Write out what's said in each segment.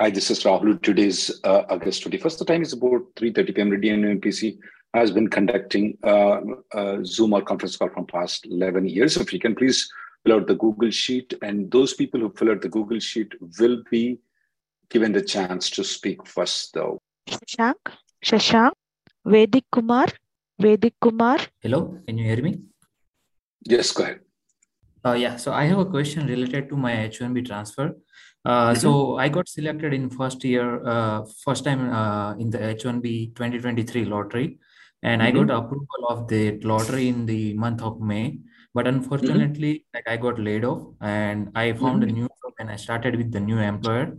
Hi, this is Rahul. Today's uh, August 21st. The time is about 3.30 p.m. Radio NPC has been conducting uh, a Zoom or conference call from past 11 years. If you can please fill out the Google Sheet. And those people who fill out the Google Sheet will be given the chance to speak first, though. Shashank, Shashank, Vedic Kumar, Vedic Kumar. Hello, can you hear me? Yes, go ahead. Uh, yeah, so I have a question related to my H1B transfer. Uh, mm-hmm. So I got selected in first year, uh, first time uh, in the H1B 2023 lottery, and mm-hmm. I got approval of the lottery in the month of May. But unfortunately, mm-hmm. like I got laid off, and I found a mm-hmm. new job, and I started with the new employer.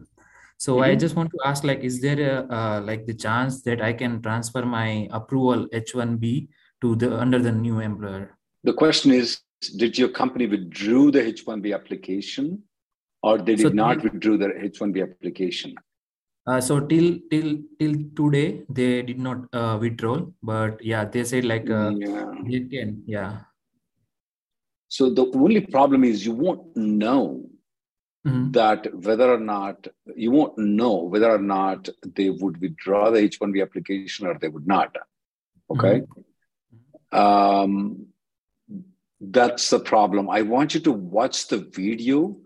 So I mm-hmm. just want to ask, like, is there a uh, like the chance that I can transfer my approval H1B to the under the new employer? The question is, did your company withdraw the H1B application? Or they did so not till, withdraw their H1B application? Uh, so till till till today they did not uh, withdraw, but yeah, they said like uh, yeah. they can, yeah. So the only problem is you won't know mm-hmm. that whether or not you won't know whether or not they would withdraw the H1B application or they would not. Okay. Mm-hmm. Um, that's the problem. I want you to watch the video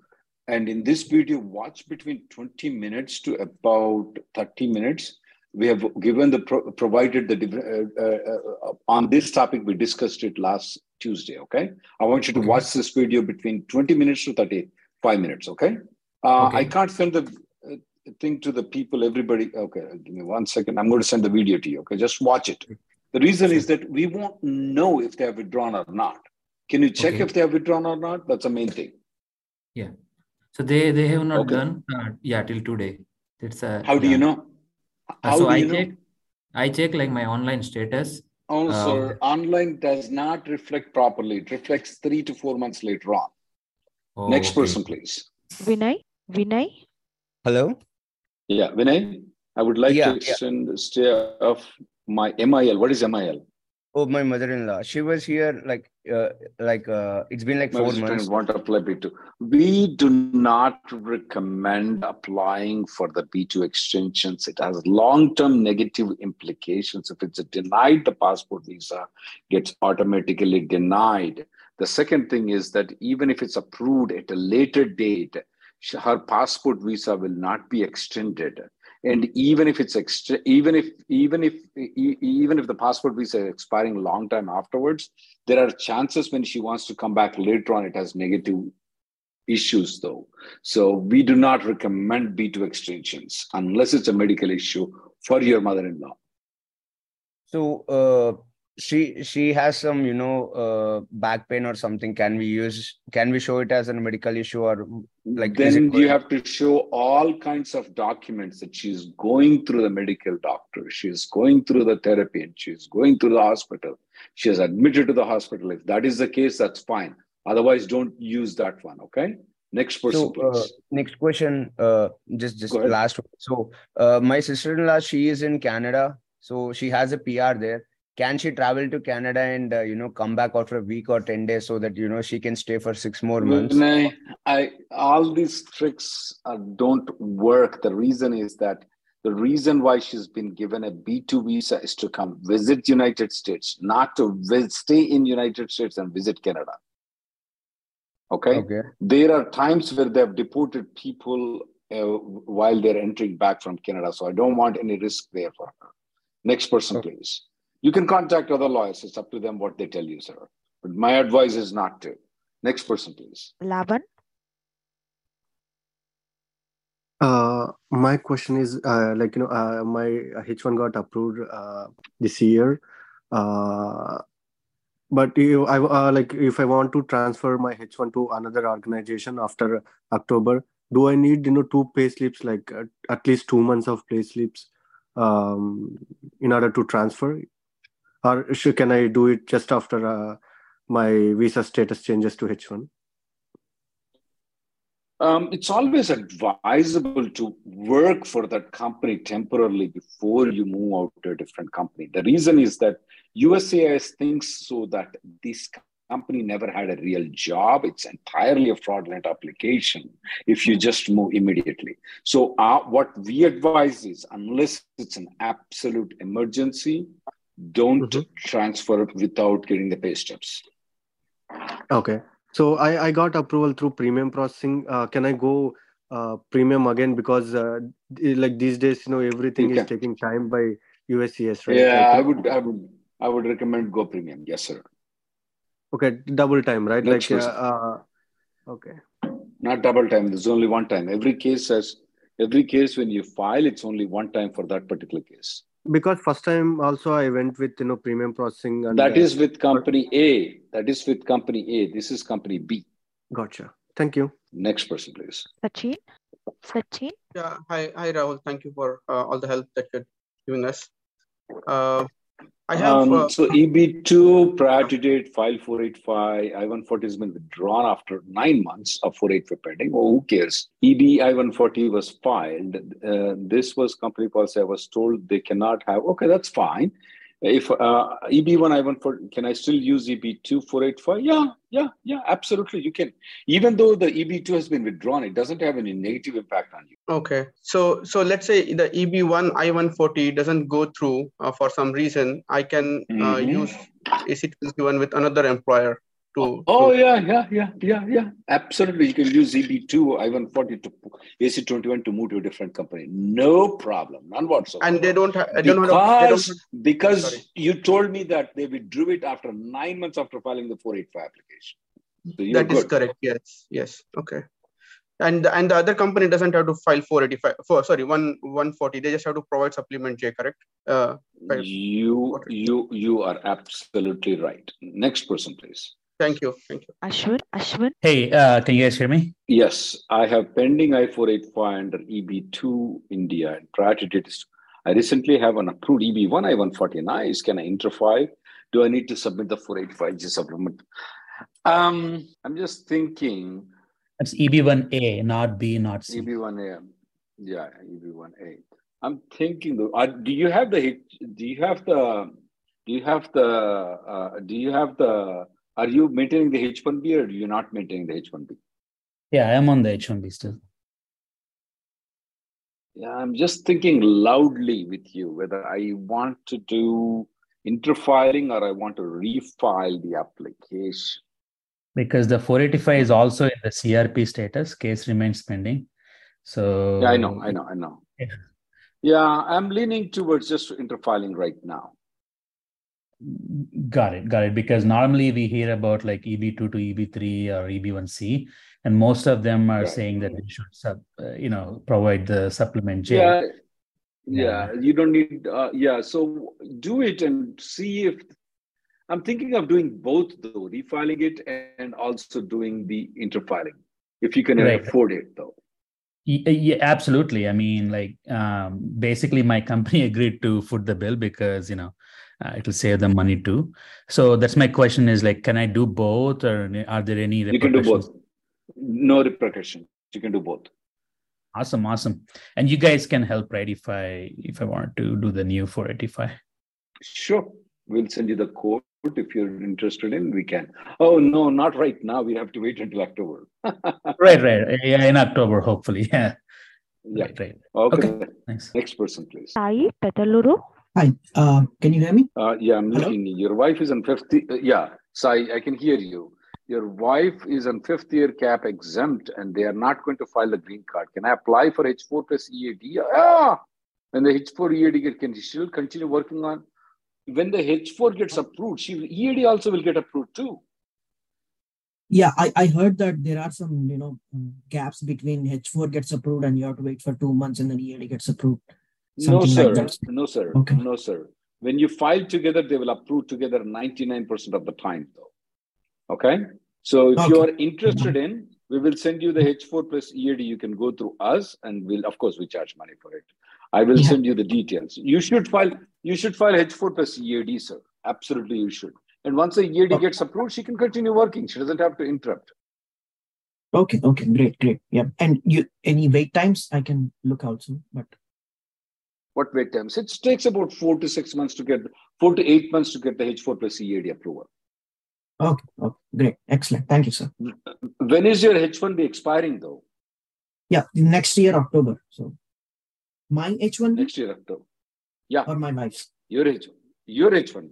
and in this video, watch between 20 minutes to about 30 minutes. We have given the pro- provided the uh, uh, uh, on this topic. We discussed it last Tuesday. Okay, I want you to watch this video between 20 minutes to 35 minutes. Okay, uh, okay. I can't send the uh, thing to the people. Everybody. Okay, give me one second. I'm going to send the video to you. Okay, just watch it. The reason is that we won't know if they have withdrawn or not. Can you check okay. if they have withdrawn or not? That's the main thing. Yeah. So they they have not okay. done uh, yeah till today. It's a how do yeah. you know? Uh, how so I check know? I check like my online status. Oh, uh, sir, online does not reflect properly. It reflects three to four months later on. Oh, Next okay. person, please. Vinay. Vinay. Hello. Yeah, Vinay. I would like yeah, to extend yeah. the stay of my MIL. What is MIL? Oh, my mother-in-law. She was here like uh, like uh, it's been like four months. Want to apply B2? We do not recommend applying for the B2 extensions. It has long-term negative implications. If it's denied, the passport visa gets automatically denied. The second thing is that even if it's approved at a later date, her passport visa will not be extended and even if it's extra, even if even if even if the passport visa is expiring long time afterwards there are chances when she wants to come back later on it has negative issues though. So we do not recommend b2 extensions unless it's a medical issue for your mother-in-law. So uh, she she has some you know uh, back pain or something. Can we use can we show it as a medical issue or like then you have to show all kinds of documents that she's going through the medical doctor she's going through the therapy and she's going through the hospital. She is admitted to the hospital. If that is the case that's fine. Otherwise don't use that one okay? Next person so, uh, next question uh, just just last one. so uh, my sister-in-law she is in canada. So she has a pr there can she travel to canada and uh, you know come back after a week or 10 days so that you know she can stay for six more months? I, I all these tricks uh, don't work. The reason is that the reason why she's been given a b2 visa is to come visit united states not to visit, stay in united states and visit canada. Okay, okay. there are times where they have deported people uh, while they're entering back from canada so i don't want any risk there for her. Next person okay. please You can contact other lawyers. It's up to them what they tell you, sir. But my advice is not to. Next person, please. Lavan. Uh, my question is uh, like you know uh, my H1 got approved uh, this year, uh, but if I uh, like if I want to transfer my H1 to another organization after October, do I need you know two pay slips like at least two months of pay slips um, in order to transfer, or should, can I do it just after my visa status changes to H1? Um, it's always advisable to work for that company temporarily before you move out to a different company. The reason is that USCIS thinks so that this company never had a real job. It's entirely a fraudulent application if you just move immediately. So, uh, what we advise is unless it's an absolute emergency, don't mm-hmm. transfer without getting the pay stubs. Okay. So I, I got approval through premium processing. Uh, can I go uh, premium again because uh, like these days, you know, everything is taking time by USCIS, right? Yeah, I, I would, I would, I would recommend go premium. Yes, sir. Okay, double time, right? Next like, uh, uh, okay. Not double time. There's only one time. Every case has every case when you file, it's only one time for that particular case because first time also i went with you know premium processing and that uh, with company a. That is with company a. This is company b. Gotcha. Thank you. Next person please. Sachin? Sachin? Yeah. Hi. Hi rahul. Thank you for uh, all the help that you're giving us. Uh, I have. Um, uh, so EB2 prior to date file 485 I-140 has been withdrawn after nine months of 485 pending. Oh, who cares? EB I-140 was filed. Uh, this was company policy. I was told they cannot have. Okay, that's fine if uh, EB1 I1 for can I still use EB2 485? Yeah, yeah, yeah, absolutely. You can. Even though the EB2 has been withdrawn, it doesn't have any negative impact on you. Okay. So so let's say the EB1 I140 doesn't go through uh, for some reason, I can uh, mm-hmm. use AC21 with another employer to, oh to... yeah yeah yeah yeah yeah. Absolutely you can use eb2 i140 to ac21 to move to a different company. No problem none whatsoever. And they don't have because, don't, because Sorry. you told me that they withdrew it after nine months after filing the 485 application. So that is correct yes yes okay. And and the other company doesn't have to file 485 for sorry 1 140 they just have to provide supplement j correct? Uh, you you you are absolutely right. Next person please Thank you. Thank you. Ashwin. Ashwin. Hey, uh, can you guys hear me? Yes, I have pending I-485 under EB2 India. And prior to this, I recently have an approved EB1 I-140 nice. Can I interfile? Do I need to submit the 485J supplement? Um, I'm just thinking. That's EB1A, not B, not C. EB1A. Yeah, EB1A. I'm thinking. Uh, do you have the? Do you have the? Do you have the? Uh, do you have the? Are you maintaining the H1B or are you not maintaining the H1B? Yeah, I am on the H1B still. Yeah, I'm just thinking loudly with you whether I want to do interfiling or I want to refile the application. Because the 485 is also in the CRP status, case remains pending. So yeah, I know, I know, I know. Yeah, yeah I'm leaning towards just interfiling right now. Got it, got it. Because normally we hear about like EB2 to EB3 or EB1C, and most of them are saying that they should, sub, uh, you know, provide the supplement J. Yeah, yeah. yeah. You don't need. Uh, yeah, so do it and see if. I'm thinking of doing both though, refiling it and also doing the interfiling, if you can right. afford it though. Yeah, absolutely. I mean, like, um, basically, my company agreed to foot the bill because you know uh, it will save them money too. So that's my question is like can i do both or are there any you can do both. no repercussions. You can do both. Awesome awesome. And you guys can help right if i if i want to do the new 485 sure. We'll send you the code if you're interested in we can. Oh no not right now. We have to wait until october. Right right. Yeah in october hopefully. Yeah. Yeah. Right, right. okay, okay. Thanks. next person please. Sai Petaluru. Hi, uh, can you hear me? Uh, yeah, I'm Hello? looking. Your wife is on 50. Uh, yeah, Sai, I can hear you. Your wife is on fifth year cap exempt and they are not going to file the green card. Can I apply for H4 plus EAD? Ah! And the H4 EAD, can she still continue working on? when the H4 gets approved, she EAD also will get approved too. Yeah, I, I heard that there are some you know gaps between H4 gets approved and you have to wait for two months and then EAD gets approved. No sir. Like no sir. Okay. No sir. When you file together, they will approve together 99% of the time though. Okay. So if okay. you are interested in, we will send you the H4 plus EAD. You can go through us and we'll, of course, we charge money for it. I will yeah. send you the details. You should file, you should file H4 plus EAD, sir. Absolutely, you should. And once the EAD okay. gets approved, she can continue working. She doesn't have to interrupt. Okay, okay, great, great. Yeah. And you any wait times I can look out soon, but what wait times? It takes about four to six months to get four to eight months to get the H4 plus EAD approval. Okay, okay, great. Excellent. Thank you, sir. When is your H1B expiring though? Yeah, next year, October. So my H1B? Next year, October. Yeah. Or my wife's? Your H1. Your H1B.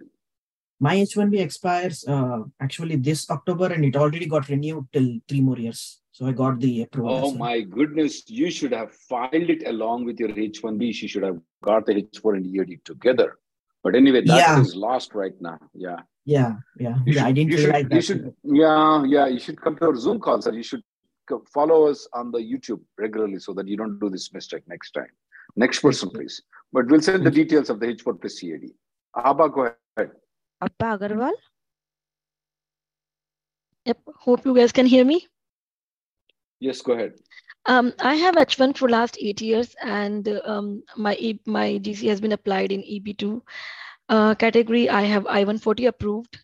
My H1B expires uh, actually this October and it already got renewed till three more years. So I got the approval. Oh my goodness. You should have filed it along with your H1B. She should have got the H4 and EAD together. But anyway, that yeah. is lost right now. Yeah. Yeah. Yeah. You yeah. Should, I didn't you realize should, that. You should, yeah. Yeah. You should come to our Zoom calls and you should follow us on the YouTube regularly so that you don't do this mistake next time. Next person, please. But we'll send the details of the H4 plus EAD. Abba, go ahead. Abba Agarwal. Yep. Hope you guys can hear me. Yes, go ahead. Um, I have H1 for last eight years, and um, my my GC has been applied in EB2 uh, category. I have I-140 approved,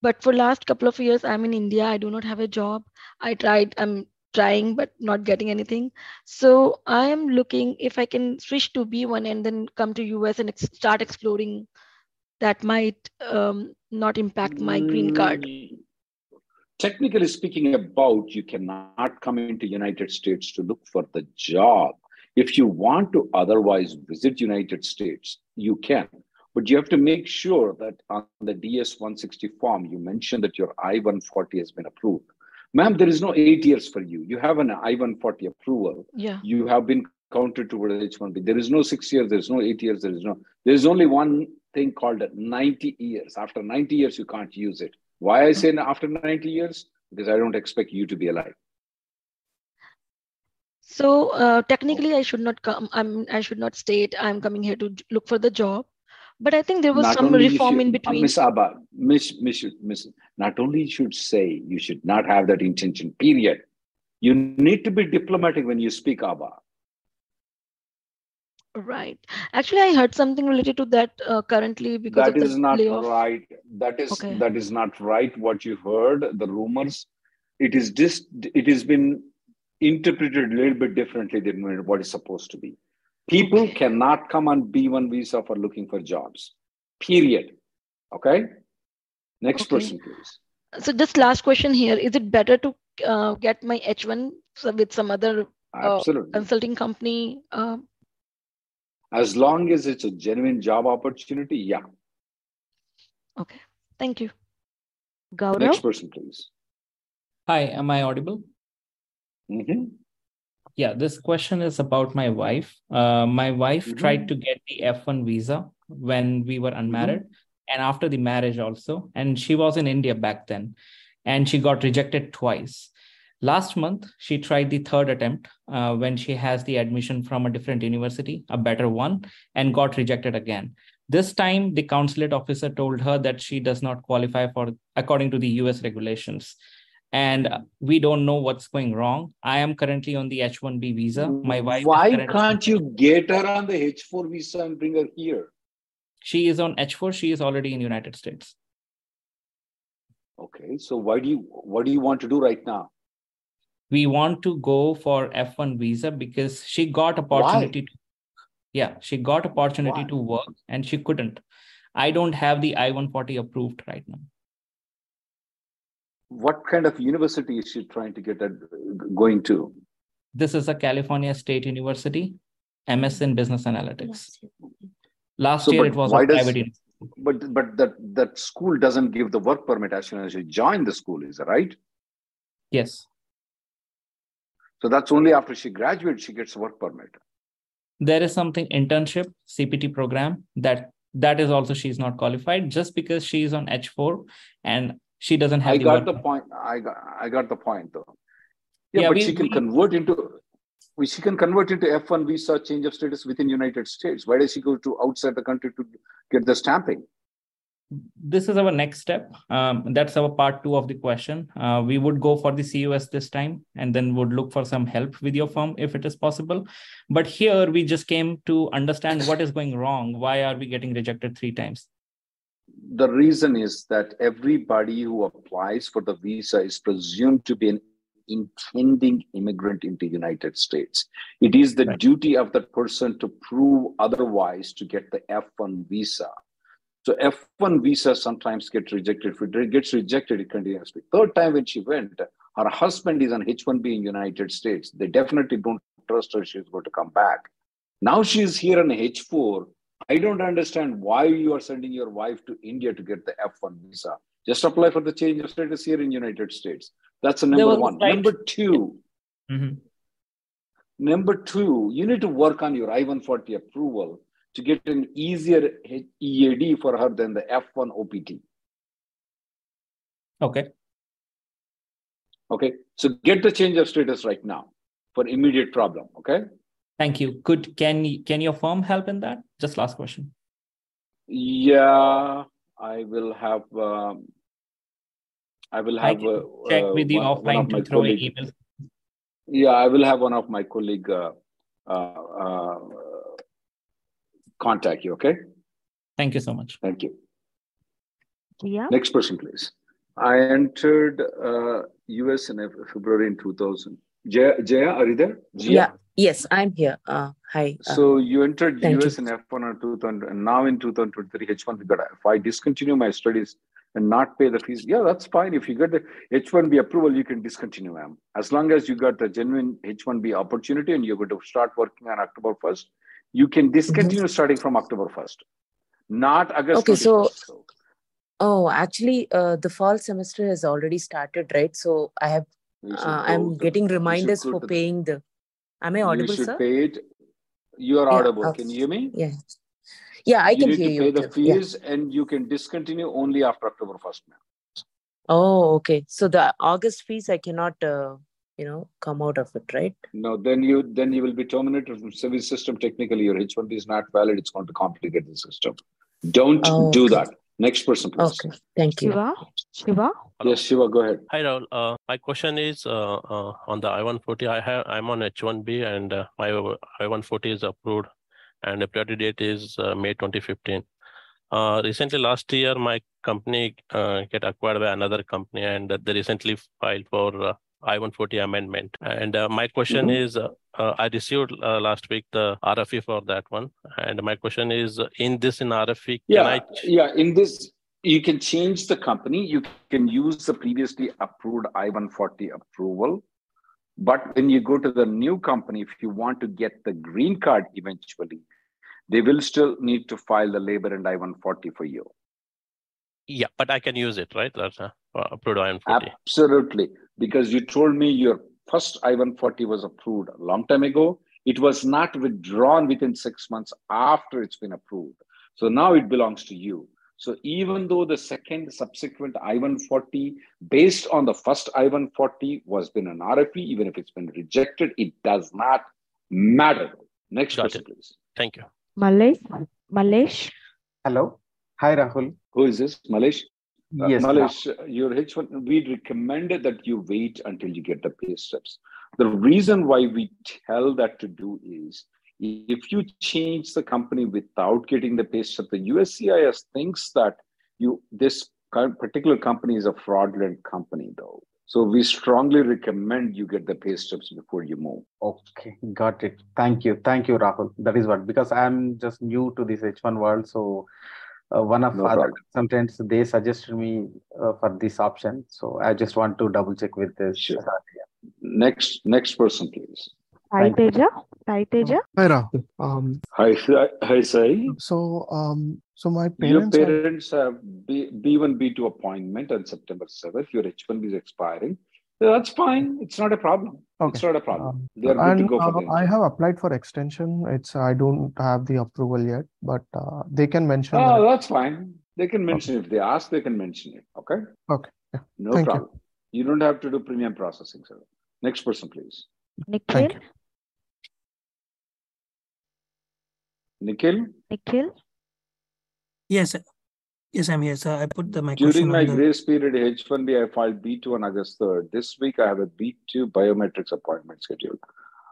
but for last couple of years, I'm in India. I do not have a job. I tried. I'm trying but not getting anything so i am looking if i can switch to b1 and then come to us and ex- start exploring that might um, not impact my green card mm, technically speaking about you cannot come into united states to look for the job if you want to otherwise visit united states you can but you have to make sure that on the ds 160 form you mention that your i-140 has been approved ma'am, there is no eight years for you. You have an I-140 approval. Yeah. You have been counted toward H-1B. There is no six years. There is no eight years. There is no. There is only one thing called 90 years. After 90 years, you can't use it. Why I say after 90 years? Because I don't expect you to be alive. So uh, technically, I should not come. I'm. I should not state I'm coming here to look for the job. But I think there was not some reform in between. Miss Abba, Miss, Miss, Miss, not only you should say you should not have that intention, period. You need to be diplomatic when you speak Abba. Right. Actually, I heard something related to that uh, currently because that is not layoff. right. That is okay. that is not right. What you heard, the rumors, it is just it has been interpreted a little bit differently than what is supposed to be. People okay. cannot come on B1 visa for looking for jobs. Period. Okay. Next okay. person, please. So, just last question here: Is it better to uh, get my H1 with some other uh, consulting company? As long as it's a genuine job opportunity, yeah. Okay. Thank you. Gaurav? Next person, please. Hi, am I audible? Mm-hmm yeah this question is about my wife uh, my wife mm-hmm. tried to get the f1 visa when we were unmarried mm-hmm. and after the marriage also and she was in india back then and she got rejected twice last month she tried the third attempt uh, when she has the admission from a different university a better one and got rejected again this time the consulate officer told her that she does not qualify for according to the us regulations and we don't know what's going wrong. I am currently on the H1B visa. My wife. Why can't you get her on the H4 visa and bring her here? She is on H4. She is already in United States. Okay, so why do you what do you want to do right now? We want to go for F1 visa because she got opportunity why? to yeah, she got opportunity why? to work and she couldn't. I don't have the I-140 approved right now what kind of university is she trying to get at, going to? This is a California State University, MS in Business Analytics. Last so, year it was a does, private university. But but that that school doesn't give the work permit as soon as you join the school, is that right? Yes. So that's only after she graduates she gets work permit. There is something internship CPT program that that is also she's not qualified just because she's on H4 and she doesn't have. I the got the point. I got I got the point though. Yeah, yeah but we, she can we, convert into she can convert into F1 visa change of status within United States. Why does she go to outside the country to get the stamping? This is our next step. Um, that's our part two of the question. Uh, we would go for the CUS this time and then would look for some help with your firm if it is possible. But here we just came to understand what is going wrong. Why are we getting rejected three times? The reason is that everybody who applies for the visa is presumed to be an intending immigrant into United States. It is the right. duty of that person to prove otherwise to get the F1 visa. So F1 visa sometimes gets rejected. If it gets rejected, it continues. Third time when she went, her husband is on H1B in United States. They definitely don't trust her she's going to come back. Now she's here on H4. I don't understand why you are sending your wife to India to get the F1 visa. Just apply for the change of status here in United States. That's a number one. Right. Number 2 mm-hmm. Number two, you need to work on your I-140 approval to get an easier EAD for her than the F1 OPT. Okay. Okay. So get the change of status right now for immediate problem. Okay. Thank you. Could can can your firm help in that? Just last question. Yeah, I will have. Um, I will have. I uh, check with the one, offline to throw an email. Yeah, I will have one of my colleague uh, uh, uh contact you. Okay. Thank you so much. Thank you. Yeah. Next person, please. I entered uh, US in February in 2000. Jaya, Jaya are you there? Jaya? Yeah. Yes, I'm here. Uh, hi. Uh, so you entered US you. in F1 or 2000, and now in 2023 H1B. But if I discontinue my studies and not pay the fees, yeah, that's fine. If you get the H1B approval, you can discontinue them. As long as you got the genuine H1B opportunity and you're going to start working on October 1st, you can discontinue mm-hmm. starting from October 1st, not August. Okay, so, oh, actually, uh, the fall semester has already started, right? So I have, uh, I'm getting reminders for paying the. Am I audible, you should sir? Pay it. You are yeah, audible. Okay. Can you hear me? Yeah. Yeah, I you can hear you. You need to pay the fees, yeah. and you can discontinue only after October 1st, ma'am. Oh, okay. So the August fees, I cannot uh, you know come out of it right? No then you then you will be terminated from SEVIS system technically. Your h1b is not valid. It's going to complicate the system. Don't oh, do okay. that. Next person please. Okay. Thank you. Shiva? Shiva? Yes shiva go ahead. Hi Rahul. Uh, my question is uh, uh, on the i140 i have i'm on h1b and uh, my i140 is approved and the priority date is uh, may 2015 uh, recently last year my company uh, get acquired by another company and they recently filed for uh, I-140 amendment. And uh, my question mm-hmm. is, uh, uh, I received uh, last week the RFE for that one. And my question is, in this in RFE, yeah, I... Yeah, in this, you can change the company. You can use the previously approved I-140 approval. But when you go to the new company, if you want to get the green card eventually, they will still need to file the labor and I-140 for you. Yeah, but I can use it, right? That's uh, approved I-140. Absolutely because you told me your first I-140 was approved a long time ago. It was not withdrawn within six months after it's been approved. So now it belongs to you. So even though the second subsequent I-140 based on the first I-140 was been an RFE, even if it's been rejected, it does not matter. Next Got question, it. please. Thank you. Malesh. Malesh. Hello. Hi, Rahul. Who is this? Malesh? Uh, yes, Malish, your H1, we recommended that you wait until you get the pay stubs. The reason why we tell that to do is if you change the company without getting the pay stub, the USCIS thinks that you this particular company is a fraudulent company, though. So we strongly recommend you get the pay stubs before you move. Okay, got it. Thank you, thank you, Rahul. That is what because I'm just new to this H1 world, so uh, one of no other consultants they suggested me uh, for this option. So i just want to double check with this sure. next next person please. Hi teja. Hi teja. Hi rahul. Um hi hi sai. So um so my parents your parents have, have B, b1 b2 appointment on september 7th your h1b is expiring that's fine it's not a problem Okay. It's not a problem. Um, they are good and, to go for uh, I have applied for extension. It's I don't have the approval yet, but uh, they can mention. Oh, that. that's fine. They can mention okay. if they ask. They can mention it. Okay. Okay. Yeah. No Thank problem. You. you. don't have to do premium processing, sir. Next person, please. Nikhil. Nikhil. Nikhil. Yes, Yes, I'm here, sir. I put the my During my the... grace period H1B, I filed B2 on August 3rd. This week, I have a B2 biometrics appointment scheduled.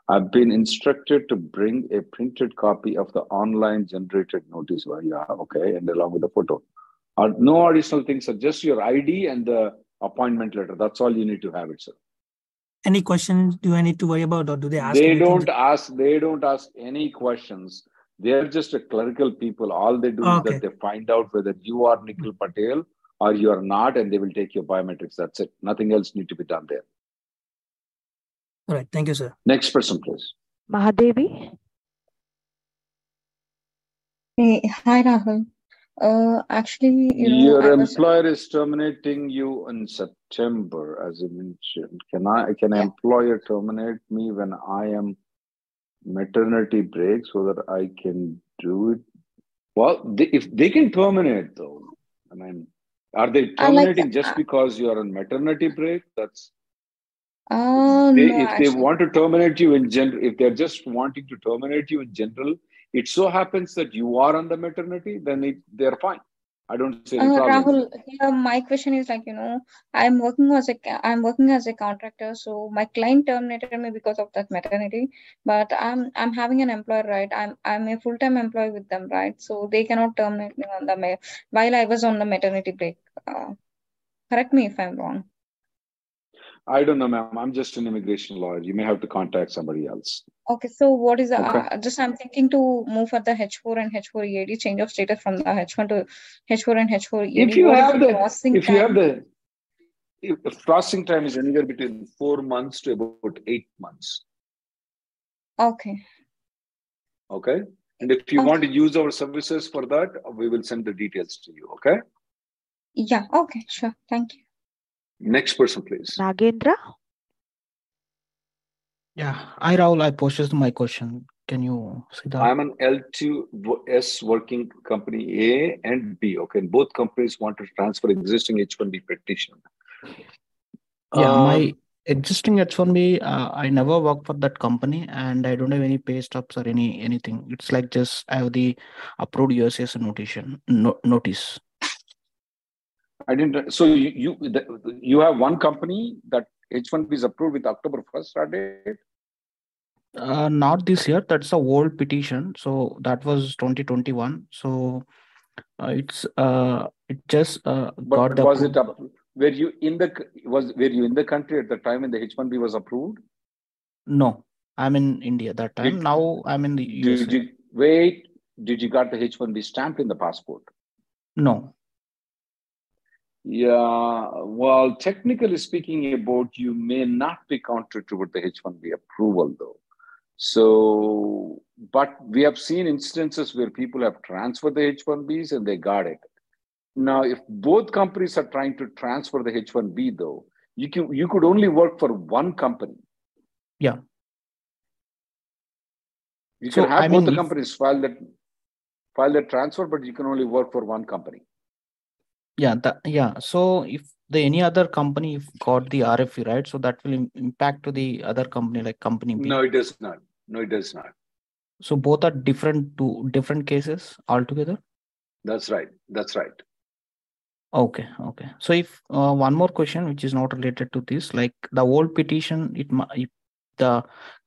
I've been instructed to bring a printed copy of the online generated notice. Yeah, okay, and along with the photo. Uh, no additional things, sir. Just your ID and the appointment letter. That's all you need to have it, sir. Any questions do I need to worry about, or do they ask? They don't ask. They don't ask any questions they're just a clerical people. All they do okay. is that they find out whether you are Nikhil Patel or you are not, and they will take your biometrics. That's it. Nothing else need to be done there. All right. Thank you, sir. Next person, please. Mahadevi. Hey, hi, Rahul. Uh, actually, you know, your employer is terminating you in September, as you mentioned. Can I? Can yeah. employer terminate me when I am maternity break so that I can do it? Well, they, if they can terminate though, I mean, are they terminating like, just uh, because you are on maternity break? That's uh, they, no, if actually. they want to terminate you in general, if they're just wanting to terminate you in general, it so happens that you are on the maternity, then it, they're fine. I don't see uh, Rahul, yeah, my question is like, you know, I'm working as a I'm working as a contractor, so my client terminated me because of that maternity. But I'm I'm having an employer, right? I'm I'm a full time employee with them, right? So they cannot terminate me on the while I was on the maternity break. Uh, correct me if I'm wrong. I don't know, ma'am. I'm just an immigration lawyer. You may have to contact somebody else. Okay, so what is the, okay. uh, just I'm thinking to move for the H4 and H4 EAD, change of status from the H1 to H4 and H4 EAD. If you what have the, if time? you have the, if processing time is anywhere between four months to about eight months. Okay. Okay. And if you okay. want to use our services for that, we will send the details to you. Okay. Yeah. Okay. Sure. Thank you. Next person, please. Nagendra. Yeah, I Rahul, I posted my question. Can you see that? I'm an L2S working company A and B. Okay, and both companies want to transfer existing H1B petition. Yeah, um, my existing H1B, uh, I never worked for that company, and I don't have any pay stubs or any anything. It's like just I have the approved USCIS notation no, notice. I didn't. So you you, you have one company that H1B is approved with October first start date. Uh, not this year. That's a old petition. So that was 2021. So uh, it's uh, it just uh, but got was it up? Were you in the was were you in the country at the time when the H1B was approved? No, I'm in India that time. Did, now I'm in the US. Did you, wait, did you got the H1B stamped in the passport? No. Yeah, well, technically speaking, about you may not be counted toward the H1B approval, though. So, but we have seen instances where people have transferred the H1Bs and they got it. Now, if both companies are trying to transfer the H1B, though, you can you could only work for one company. Yeah. You so, can have I both mean, the companies file that file that transfer, but you can only work for one company yeah that yeah. So if the any other company got the rfe right so that will impact to the other company like company B. no it does not. No it does not. So both are different to different cases altogether? That's right. That's right. Okay okay. So if uh, one more question which is not related to this like the old petition it, it the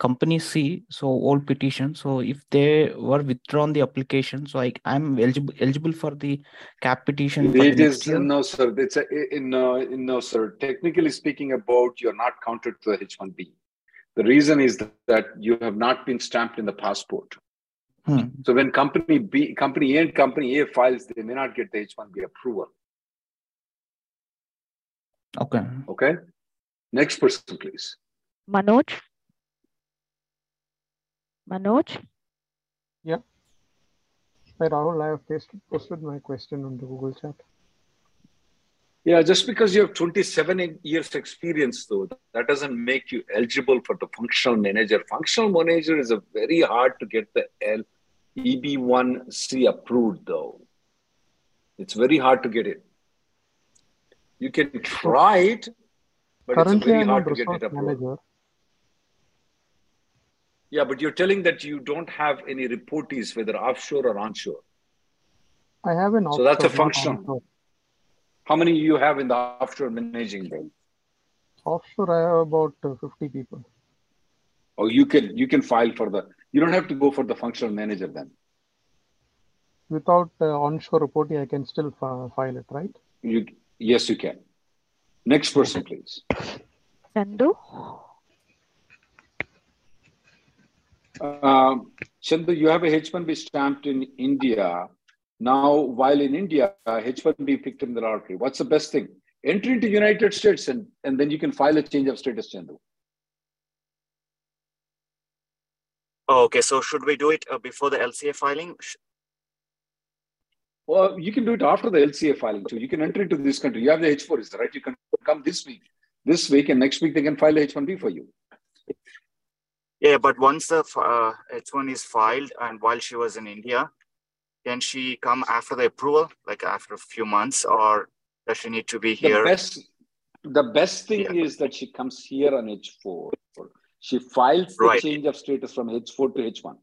company C, so old petition. So if they were withdrawn the application, so I I'm eligible eligible for the cap petition. It is no sir. It's a in no no sir. Technically speaking, about you're not counted to the H1B. The reason is that you have not been stamped in the passport. Hmm. So when company B, company A and company A files, they may not get the H1B approval. Okay. Okay. Next person, please. Manoj. Manoj? Yeah. Hi, Rahul. I have posted, posted my question on the Google chat. Yeah, just because you have 27 years experience, though, that doesn't make you eligible for the functional manager. Functional manager is a very hard to get the L EB1C approved, though. It's very hard to get it. You can try it, but Currently, it's very I'm hard to get it approved. Manager. Yeah, but you're telling that you don't have any reportees, whether offshore or onshore. I have an offshore. So that's a function. How many you have in the offshore managing them? Offshore, I have about uh, 50 people. Oh, you can you can file for the. You don't have to go for the functional manager then. Without uh, onshore reporting, I can still file it, right? You yes, you can. Next person, please. Chandu. Uh, Chandu, you have a H1B stamped in India now, while in India, uh, H1B picked in the lottery. What's the best thing? Entry into United States, and, and then you can file a change of status, Chandu. Oh, okay, so should we do it uh, before the LCA filing? Well, you can do it after the LCA filing too. You can enter into this country. You have the H4, is right? You can come this week, this week, and next week they can file H1B for you. Yeah, but once the uh, H1 is filed and while she was in India, can she come after the approval, like after a few months, or does she need to be here? The best, the best thing yeah. is that she comes here on H4. She files the right. change of status from H4 to H1.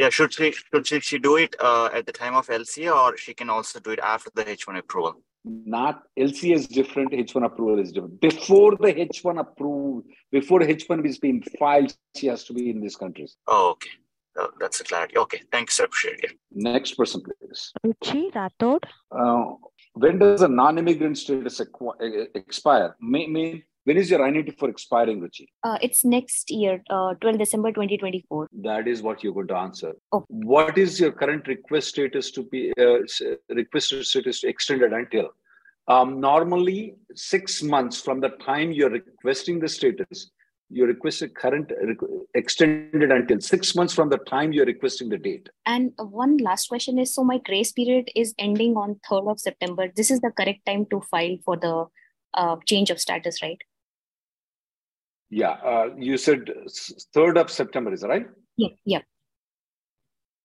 Yeah, should she should she, she do it uh, at the time of LCA, or she can also do it after the H1 approval? Not LCA is different. H1 approval is different. Before the H1 approval, before H1 is being filed, she has to be in these countries. Oh, okay. Uh, that's a clarity. Okay, thanks, sir. Appreciate it. Next person, please. Ruchi Rathod. Uh, when does a non-immigrant status expire? May, may, when is your I-94 expiring, Ruchi? Uh, it's next year, uh, 12 December 2024. That is what you're going to answer. Oh. What is your current request status to be uh, request status extended until? Um, normally, six months from the time you're requesting the status, your request current extended until six months from the time you're requesting the date. And one last question is so my grace period is ending on 3rd of September. This is the correct time to file for the uh, change of status, right? Yeah, uh, you said 3rd of September, is right? Yeah, yeah.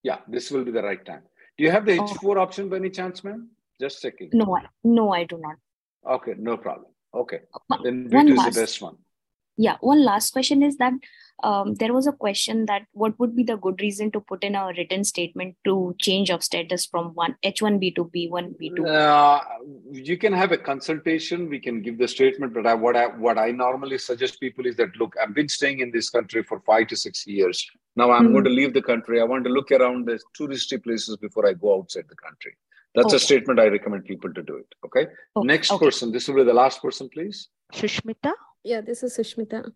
Yeah, this will be the right time. Do you have the H4 oh. option by any chance, ma'am? Just checking. No, I, no, I do not. Okay, no problem. Okay, then B2 is the best one yeah one last question is that um, there was a question that what would be the good reason to put in a written statement to change of status from one h1b to b1 b2 uh, you can have a consultation we can give the statement but I, what i what i normally suggest people is that look i've been staying in this country for five to six years now i'm mm-hmm. going to leave the country i want to look around the touristy places before i go outside the country that's okay. a statement i recommend people to do it okay, okay. next okay. person this will be the last person please Shushmita yeah, this is Sushmita.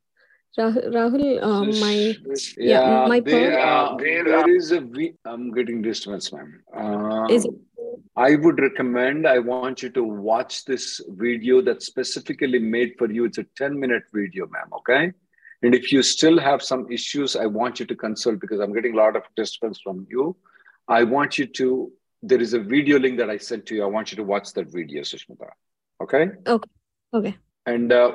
Rahul, uh, my yeah, yeah my there, uh, there is a we, I'm getting distance, ma'am. Uh, is it? I would recommend. I want you to watch this video that's specifically made for you. It's a 10 minute video, ma'am. Okay. And if you still have some issues, I want you to consult because I'm getting a lot of participants from you. I want you to. There is a video link that I sent to you. I want you to watch that video, Sushmita. Okay. Okay. Okay. And uh,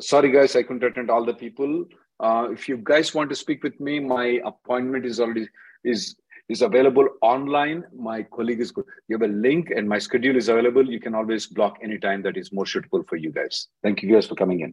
sorry, guys, I couldn't attend all the people. Uh, if you guys want to speak with me, my appointment is already is is available online. My colleague is good. You have a link, and my schedule is available. You can always block any time that is more suitable for you guys. Thank you guys for coming in.